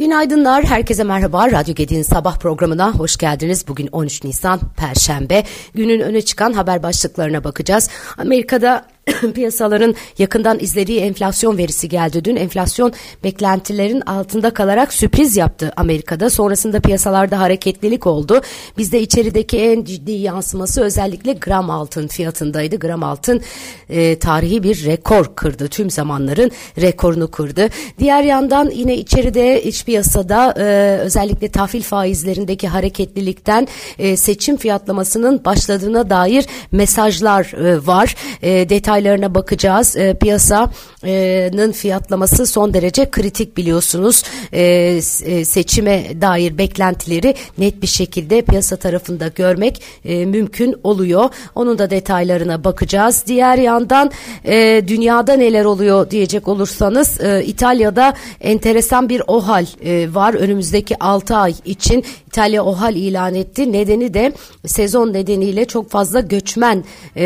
Günaydınlar, herkese merhaba. Radyo Gedi'nin sabah programına hoş geldiniz. Bugün 13 Nisan, Perşembe. Günün öne çıkan haber başlıklarına bakacağız. Amerika'da piyasaların yakından izlediği enflasyon verisi geldi dün. Enflasyon beklentilerin altında kalarak sürpriz yaptı Amerika'da. Sonrasında piyasalarda hareketlilik oldu. Bizde içerideki en ciddi yansıması özellikle gram altın fiyatındaydı. Gram altın e, tarihi bir rekor kırdı. Tüm zamanların rekorunu kırdı. Diğer yandan yine içeride iç piyasada e, özellikle tahvil faizlerindeki hareketlilikten e, seçim fiyatlamasının başladığına dair mesajlar e, var. E, detay detaylarına bakacağız. E, piyasanın fiyatlaması son derece kritik biliyorsunuz. E, e, seçime dair beklentileri net bir şekilde piyasa tarafında görmek e, mümkün oluyor. Onun da detaylarına bakacağız. Diğer yandan e, dünyada neler oluyor diyecek olursanız e, İtalya'da enteresan bir OHAL e, var. Önümüzdeki 6 ay için İtalya OHAL ilan etti. Nedeni de sezon nedeniyle çok fazla göçmen e,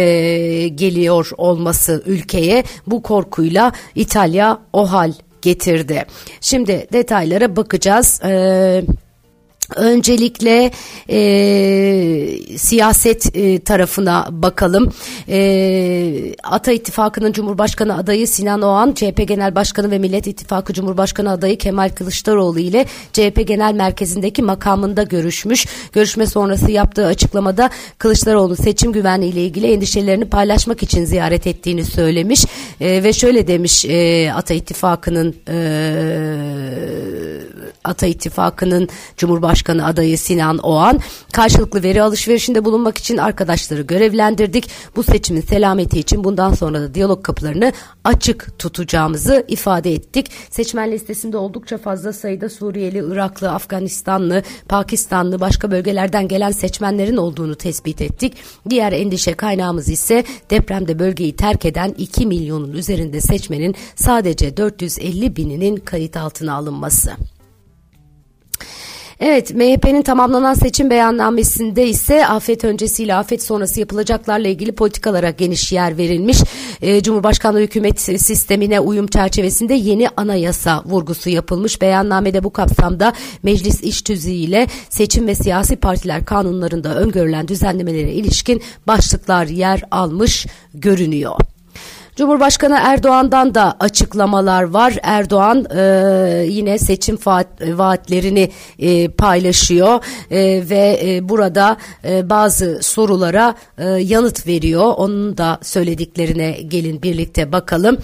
geliyor olması ülkeye. Bu korkuyla İtalya OHAL getirdi. Şimdi detaylara bakacağız. Eee Öncelikle e, siyaset e, tarafına bakalım. E, Ata İttifakı'nın Cumhurbaşkanı adayı Sinan Oğan, CHP Genel Başkanı ve Millet İttifakı Cumhurbaşkanı adayı Kemal Kılıçdaroğlu ile CHP Genel Merkezi'ndeki makamında görüşmüş. Görüşme sonrası yaptığı açıklamada Kılıçdaroğlu seçim güvenliği ile ilgili endişelerini paylaşmak için ziyaret ettiğini söylemiş e, ve şöyle demiş e, Ata İttifakı'nın e, Ata İttifakı'nın Cumhurbaşkanı adayı Sinan Oğan karşılıklı veri alışverişinde bulunmak için arkadaşları görevlendirdik. Bu seçimin selameti için bundan sonra da diyalog kapılarını açık tutacağımızı ifade ettik. Seçmen listesinde oldukça fazla sayıda Suriyeli, Iraklı, Afganistanlı, Pakistanlı başka bölgelerden gelen seçmenlerin olduğunu tespit ettik. Diğer endişe kaynağımız ise depremde bölgeyi terk eden 2 milyonun üzerinde seçmenin sadece 450 bininin kayıt altına alınması. Evet MHP'nin tamamlanan seçim beyannamesinde ise afet öncesiyle afet sonrası yapılacaklarla ilgili politikalara geniş yer verilmiş. E, Cumhurbaşkanlığı hükümet sistemine uyum çerçevesinde yeni anayasa vurgusu yapılmış. Beyannamede bu kapsamda meclis iş tüzüğüyle seçim ve siyasi partiler kanunlarında öngörülen düzenlemelere ilişkin başlıklar yer almış görünüyor. Cumhurbaşkanı Erdoğan'dan da açıklamalar var. Erdoğan e, yine seçim vaat, vaatlerini e, paylaşıyor e, ve e, burada e, bazı sorulara e, yanıt veriyor. Onun da söylediklerine gelin birlikte bakalım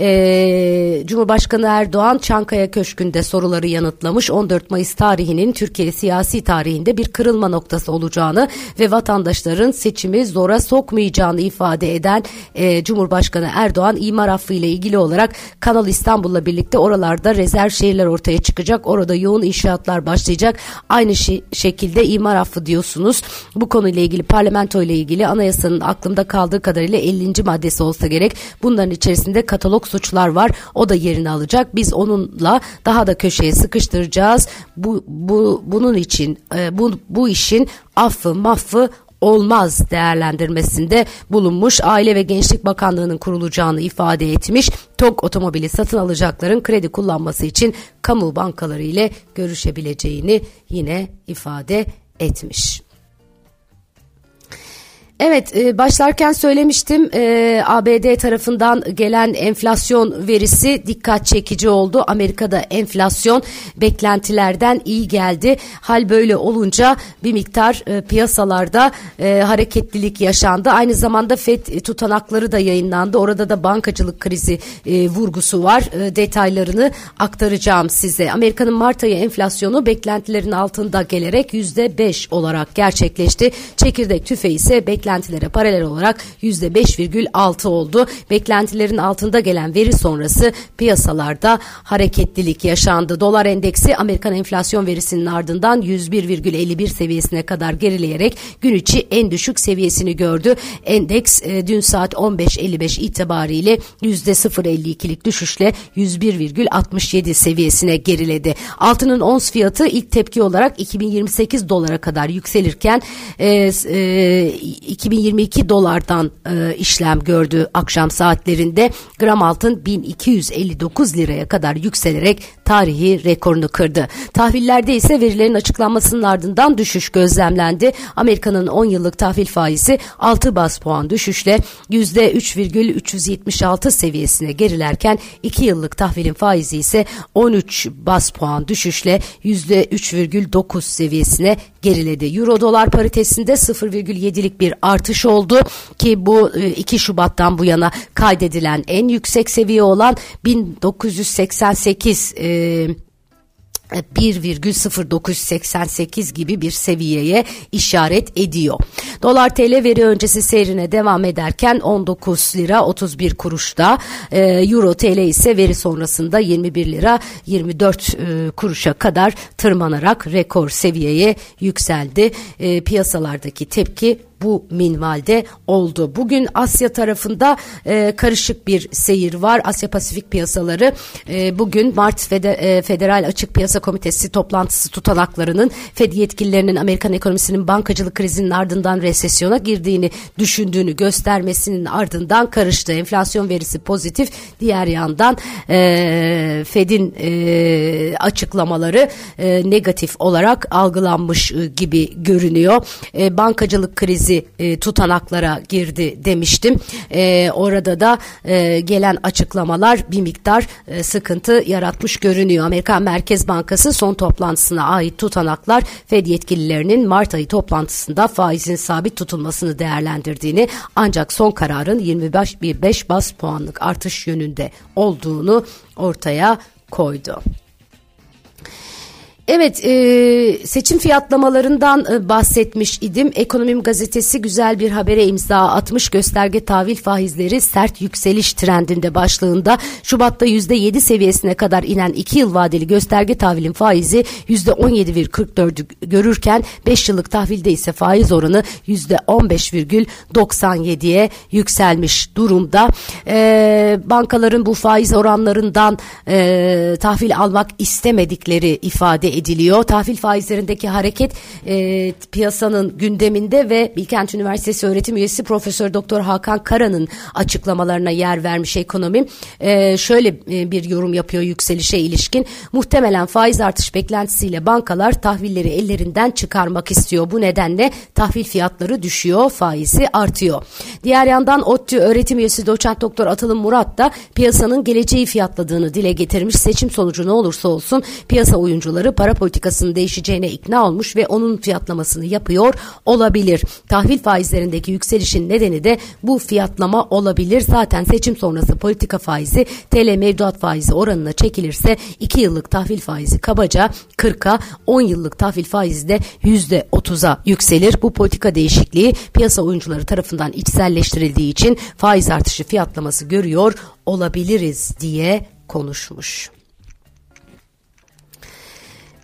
e, Cumhurbaşkanı Erdoğan Çankaya Köşkü'nde soruları yanıtlamış. 14 Mayıs tarihinin Türkiye siyasi tarihinde bir kırılma noktası olacağını ve vatandaşların seçimi zora sokmayacağını ifade eden e, Cumhurbaşkanı Erdoğan imar affı ile ilgili olarak Kanal İstanbul'la birlikte oralarda rezerv şehirler ortaya çıkacak. Orada yoğun inşaatlar başlayacak. Aynı şekilde imar affı diyorsunuz. Bu konuyla ilgili parlamento ile ilgili anayasanın aklımda kaldığı kadarıyla 50. maddesi olsa gerek. Bunların içerisinde katalog suçlar var. O da yerini alacak. Biz onunla daha da köşeye sıkıştıracağız. Bu, bu bunun için e, bu, bu işin affı maffı olmaz değerlendirmesinde bulunmuş. Aile ve Gençlik Bakanlığı'nın kurulacağını ifade etmiş. TOG otomobili satın alacakların kredi kullanması için kamu bankaları ile görüşebileceğini yine ifade etmiş. Evet e, başlarken söylemiştim e, ABD tarafından gelen enflasyon verisi dikkat çekici oldu. Amerika'da enflasyon beklentilerden iyi geldi. Hal böyle olunca bir miktar e, piyasalarda hareketlilik yaşandı. Aynı zamanda FED tutanakları da yayınlandı. Orada da bankacılık krizi vurgusu var. Detaylarını aktaracağım size. Amerika'nın Mart ayı enflasyonu beklentilerin altında gelerek yüzde beş olarak gerçekleşti. Çekirdek tüfe ise beklentilerin beklentilere paralel olarak %5,6 oldu. Beklentilerin altında gelen veri sonrası piyasalarda hareketlilik yaşandı. Dolar endeksi Amerikan enflasyon verisinin ardından 101,51 seviyesine kadar gerileyerek gün içi en düşük seviyesini gördü. Endeks e, dün saat 15.55 itibariyle %0.52'lik düşüşle 101,67 seviyesine geriledi. Altının ons fiyatı ilk tepki olarak 2028 dolara kadar yükselirken e, e, 2022 dolardan e, işlem gördü akşam saatlerinde. Gram altın 1259 liraya kadar yükselerek tarihi rekorunu kırdı. Tahvillerde ise verilerin açıklanmasının ardından düşüş gözlemlendi. Amerika'nın 10 yıllık tahvil faizi 6 bas puan düşüşle %3,376 seviyesine gerilerken 2 yıllık tahvilin faizi ise 13 bas puan düşüşle %3,9 seviyesine geriledi. Euro dolar paritesinde 0,7'lik bir artış oldu ki bu 2 e, Şubat'tan bu yana kaydedilen en yüksek seviye olan 1988 e, 1,0988 gibi bir seviyeye işaret ediyor. Dolar TL veri öncesi seyrine devam ederken 19 lira 31 kuruşta, e, Euro TL ise veri sonrasında 21 lira 24 e, kuruşa kadar tırmanarak rekor seviyeye yükseldi. E, piyasalardaki tepki bu minvalde oldu. Bugün Asya tarafında e, karışık bir seyir var. Asya Pasifik piyasaları e, bugün Mart Fede, e, Federal Açık Piyasa Komitesi toplantısı tutanaklarının Fed yetkililerinin Amerikan ekonomisinin bankacılık krizinin ardından resesyona girdiğini düşündüğünü göstermesinin ardından karıştı. Enflasyon verisi pozitif. Diğer yandan e, Fed'in e, açıklamaları e, negatif olarak algılanmış e, gibi görünüyor. E, bankacılık krizi krizi e, tutanaklara girdi demiştim. E, orada da e, gelen açıklamalar bir miktar e, sıkıntı yaratmış görünüyor. Amerikan Merkez Bankası son toplantısına ait tutanaklar Fed yetkililerinin Mart ayı toplantısında faizin sabit tutulmasını değerlendirdiğini ancak son kararın 25 5 bas puanlık artış yönünde olduğunu ortaya koydu. Evet e, seçim fiyatlamalarından e, bahsetmiş idim. Ekonomim gazetesi güzel bir habere imza atmış. Gösterge tahvil faizleri sert yükseliş trendinde başlığında. Şubat'ta %7 seviyesine kadar inen 2 yıl vadeli gösterge tahvilin faizi %17,44'ü görürken 5 yıllık tahvilde ise faiz oranı %15,97'ye yükselmiş durumda. E, bankaların bu faiz oranlarından e, tahvil almak istemedikleri ifade edilmiş ediliyor. Tahvil faizlerindeki hareket e, piyasanın gündeminde ve Bilkent Üniversitesi öğretim üyesi Profesör Doktor Hakan Kara'nın açıklamalarına yer vermiş ekonomi. E, şöyle e, bir yorum yapıyor yükselişe ilişkin. Muhtemelen faiz artış beklentisiyle bankalar tahvilleri ellerinden çıkarmak istiyor. Bu nedenle tahvil fiyatları düşüyor, faizi artıyor. Diğer yandan ODTÜ öğretim üyesi doçent doktor Atılım Murat da piyasanın geleceği fiyatladığını dile getirmiş. Seçim sonucu ne olursa olsun piyasa oyuncuları para para politikasının değişeceğine ikna olmuş ve onun fiyatlamasını yapıyor olabilir. Tahvil faizlerindeki yükselişin nedeni de bu fiyatlama olabilir. Zaten seçim sonrası politika faizi TL mevduat faizi oranına çekilirse 2 yıllık tahvil faizi kabaca 40'a 10 yıllık tahvil faizi de %30'a yükselir. Bu politika değişikliği piyasa oyuncuları tarafından içselleştirildiği için faiz artışı fiyatlaması görüyor olabiliriz diye konuşmuş.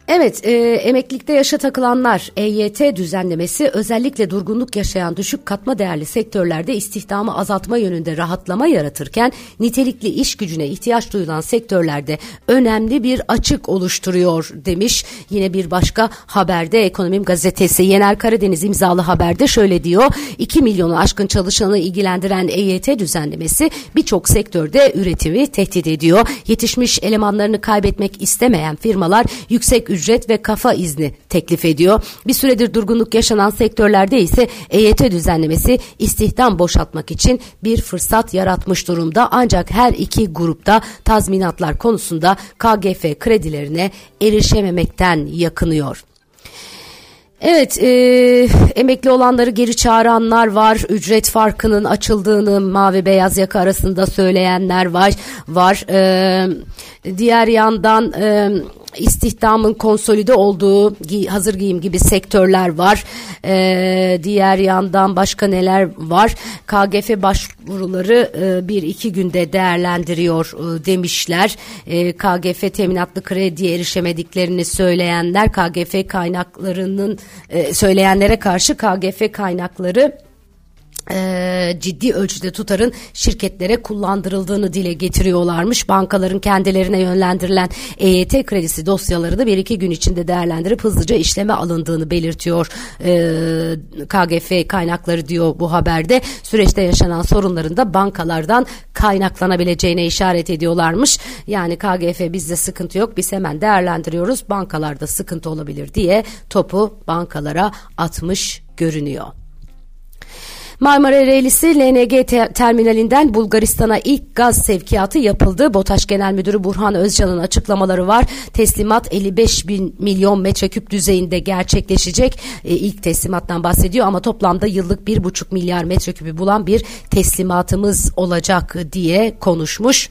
Evet, e, emeklilikte yaşa takılanlar EYT düzenlemesi özellikle durgunluk yaşayan düşük katma değerli sektörlerde istihdamı azaltma yönünde rahatlama yaratırken nitelikli iş gücüne ihtiyaç duyulan sektörlerde önemli bir açık oluşturuyor demiş. Yine bir başka haberde Ekonomim Gazetesi Yener Karadeniz imzalı haberde şöyle diyor. 2 milyonu aşkın çalışanı ilgilendiren EYT düzenlemesi birçok sektörde üretimi tehdit ediyor. Yetişmiş elemanlarını kaybetmek istemeyen firmalar yüksek ücret ve kafa izni teklif ediyor. Bir süredir durgunluk yaşanan sektörlerde ise EYT düzenlemesi istihdam boşaltmak için bir fırsat yaratmış durumda. Ancak her iki grupta tazminatlar konusunda KGF kredilerine erişememekten yakınıyor. Evet, e, emekli olanları geri çağıranlar var. Ücret farkının açıldığını mavi beyaz yaka arasında söyleyenler var. Var. E, diğer yandan e, istihdamın konsolide olduğu gi hazır giyim gibi sektörler var. Ee, diğer yandan başka neler var? KGF başvuruları e, bir iki günde değerlendiriyor e, demişler. E, KGF teminatlı krediye erişemediklerini söyleyenler KGF kaynaklarının e, söyleyenlere karşı KGF kaynakları e, ciddi ölçüde tutarın şirketlere kullandırıldığını dile getiriyorlarmış. Bankaların kendilerine yönlendirilen EYT kredisi dosyaları da bir iki gün içinde değerlendirip hızlıca işleme alındığını belirtiyor e, KGF kaynakları diyor bu haberde. Süreçte yaşanan sorunların da bankalardan kaynaklanabileceğine işaret ediyorlarmış. Yani KGF bizde sıkıntı yok biz hemen değerlendiriyoruz bankalarda sıkıntı olabilir diye topu bankalara atmış görünüyor. Marmara Reylisi LNG te terminalinden Bulgaristan'a ilk gaz sevkiyatı yapıldı. BOTAŞ Genel Müdürü Burhan Özcan'ın açıklamaları var. Teslimat 55 bin milyon metreküp düzeyinde gerçekleşecek. E, ilk teslimattan bahsediyor ama toplamda yıllık 1,5 milyar metreküpü bulan bir teslimatımız olacak diye konuşmuş.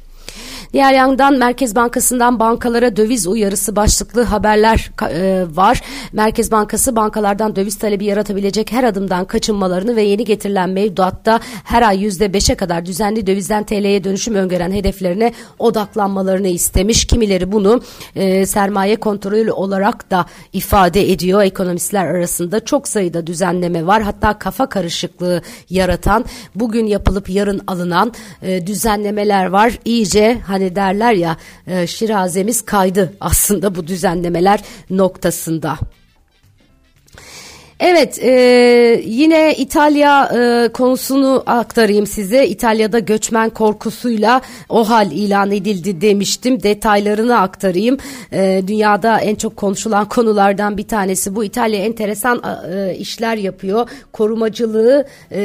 Diğer yandan Merkez Bankası'ndan bankalara döviz uyarısı başlıklı haberler e, var. Merkez Bankası bankalardan döviz talebi yaratabilecek her adımdan kaçınmalarını ve yeni getirilen mevduatta her ay %5'e kadar düzenli dövizden TL'ye dönüşüm öngören hedeflerine odaklanmalarını istemiş. Kimileri bunu e, sermaye kontrolü olarak da ifade ediyor. Ekonomistler arasında çok sayıda düzenleme var. Hatta kafa karışıklığı yaratan, bugün yapılıp yarın alınan e, düzenlemeler var. İyice hani derler ya e, şirazemiz kaydı aslında bu düzenlemeler noktasında. Evet e, yine İtalya e, konusunu aktarayım size. İtalya'da göçmen korkusuyla o hal ilan edildi demiştim. Detaylarını aktarayım. E, dünyada en çok konuşulan konulardan bir tanesi bu. İtalya enteresan e, işler yapıyor. Korumacılığı e,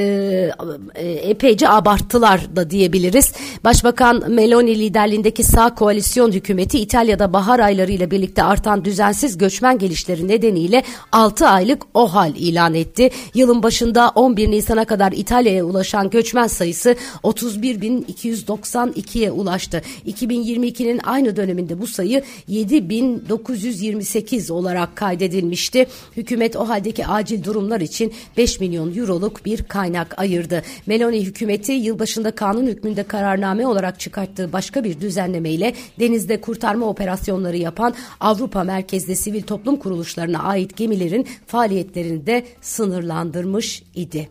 e, epeyce abarttılar da diyebiliriz. Başbakan Meloni liderliğindeki sağ koalisyon hükümeti İtalya'da bahar aylarıyla birlikte artan düzensiz göçmen gelişleri nedeniyle 6 aylık o hal ilan etti. Yılın başında 11 Nisan'a kadar İtalya'ya ulaşan göçmen sayısı 31.292'ye ulaştı. 2022'nin aynı döneminde bu sayı 7.928 olarak kaydedilmişti. Hükümet o haldeki acil durumlar için 5 milyon euroluk bir kaynak ayırdı. Meloni hükümeti yılbaşında kanun hükmünde kararname olarak çıkarttığı başka bir düzenlemeyle denizde kurtarma operasyonları yapan Avrupa merkezli sivil toplum kuruluşlarına ait gemilerin faaliyetlerini de sınırlandırmış idi.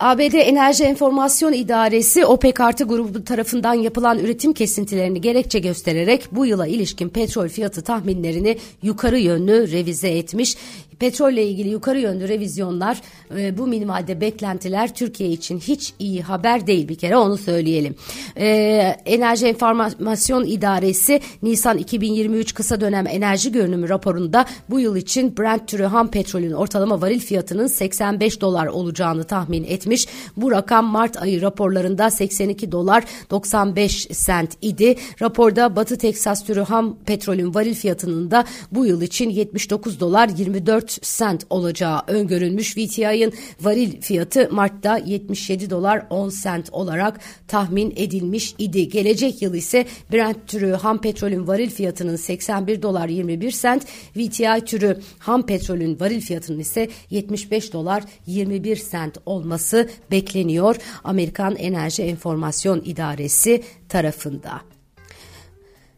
ABD Enerji Enformasyon İdaresi OPEC artı grubu tarafından yapılan üretim kesintilerini gerekçe göstererek bu yıla ilişkin petrol fiyatı tahminlerini yukarı yönlü revize etmiş. Petrolle ilgili yukarı yönlü revizyonlar e, bu minimalde beklentiler Türkiye için hiç iyi haber değil bir kere onu söyleyelim. E, Enerji Enformasyon İdaresi Nisan 2023 kısa dönem enerji görünümü raporunda bu yıl için Brent türü ham petrolün ortalama varil fiyatının 85 dolar olacağını tahmin etmiş. Bu rakam Mart ayı raporlarında 82 dolar 95 sent idi. Raporda Batı Teksas türü ham petrolün varil fiyatının da bu yıl için 79 dolar 24 sent olacağı öngörülmüş. VTI'ın varil fiyatı Mart'ta 77 dolar 10 sent olarak tahmin edilmiş idi. Gelecek yıl ise Brent türü ham petrolün varil fiyatının 81 dolar 21 sent, VTI türü ham petrolün varil fiyatının ise 75 dolar 21 sent olması bekleniyor. Amerikan Enerji Enformasyon İdaresi tarafında.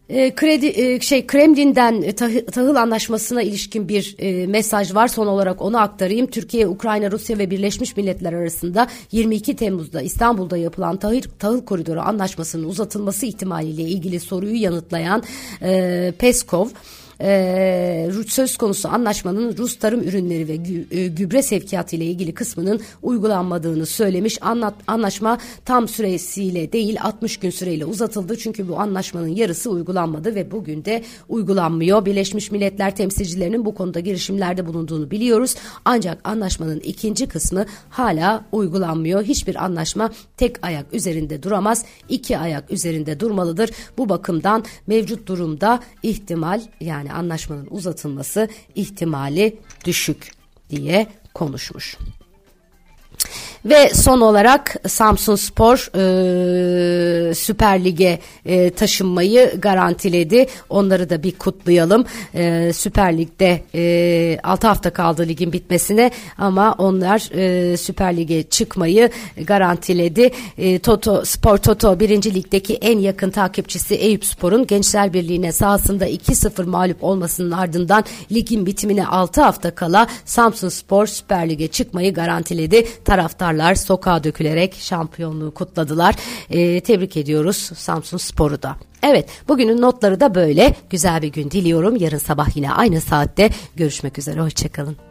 E, kredi e, şey Kremlin'den e, tahıl, tahıl anlaşmasına ilişkin bir e, mesaj var. Son olarak onu aktarayım. Türkiye, Ukrayna, Rusya ve Birleşmiş Milletler arasında 22 Temmuz'da İstanbul'da yapılan tahıl, tahıl koridoru anlaşmasının uzatılması ihtimaliyle ilgili soruyu yanıtlayan e, Peskov e, söz konusu anlaşmanın Rus tarım ürünleri ve gü, e, gübre sevkiyatı ile ilgili kısmının uygulanmadığını söylemiş. Anlat, anlaşma tam süresiyle değil 60 gün süreyle uzatıldı. Çünkü bu anlaşmanın yarısı uygulanmadı ve bugün de uygulanmıyor. Birleşmiş Milletler temsilcilerinin bu konuda girişimlerde bulunduğunu biliyoruz. Ancak anlaşmanın ikinci kısmı hala uygulanmıyor. Hiçbir anlaşma tek ayak üzerinde duramaz. iki ayak üzerinde durmalıdır. Bu bakımdan mevcut durumda ihtimal yani yani anlaşmanın uzatılması ihtimali düşük diye konuşmuş. Ve son olarak Samsun Spor e, Süper Lig'e e, taşınmayı garantiledi. Onları da bir kutlayalım. E, Süper Lig'de e, 6 hafta kaldı ligin bitmesine ama onlar e, Süper Lig'e çıkmayı garantiledi. E, Toto Spor Toto 1. Lig'deki en yakın takipçisi Eyüp Spor'un Gençler Birliği'ne sahasında 2-0 mağlup olmasının ardından ligin bitimine 6 hafta kala Samsun Spor Süper Lig'e çıkmayı garantiledi. Taraftarlar sokağa dökülerek şampiyonluğu kutladılar. E, tebrik ediyoruz Samsun Spor'u da. Evet bugünün notları da böyle. Güzel bir gün diliyorum. Yarın sabah yine aynı saatte görüşmek üzere. Hoşçakalın.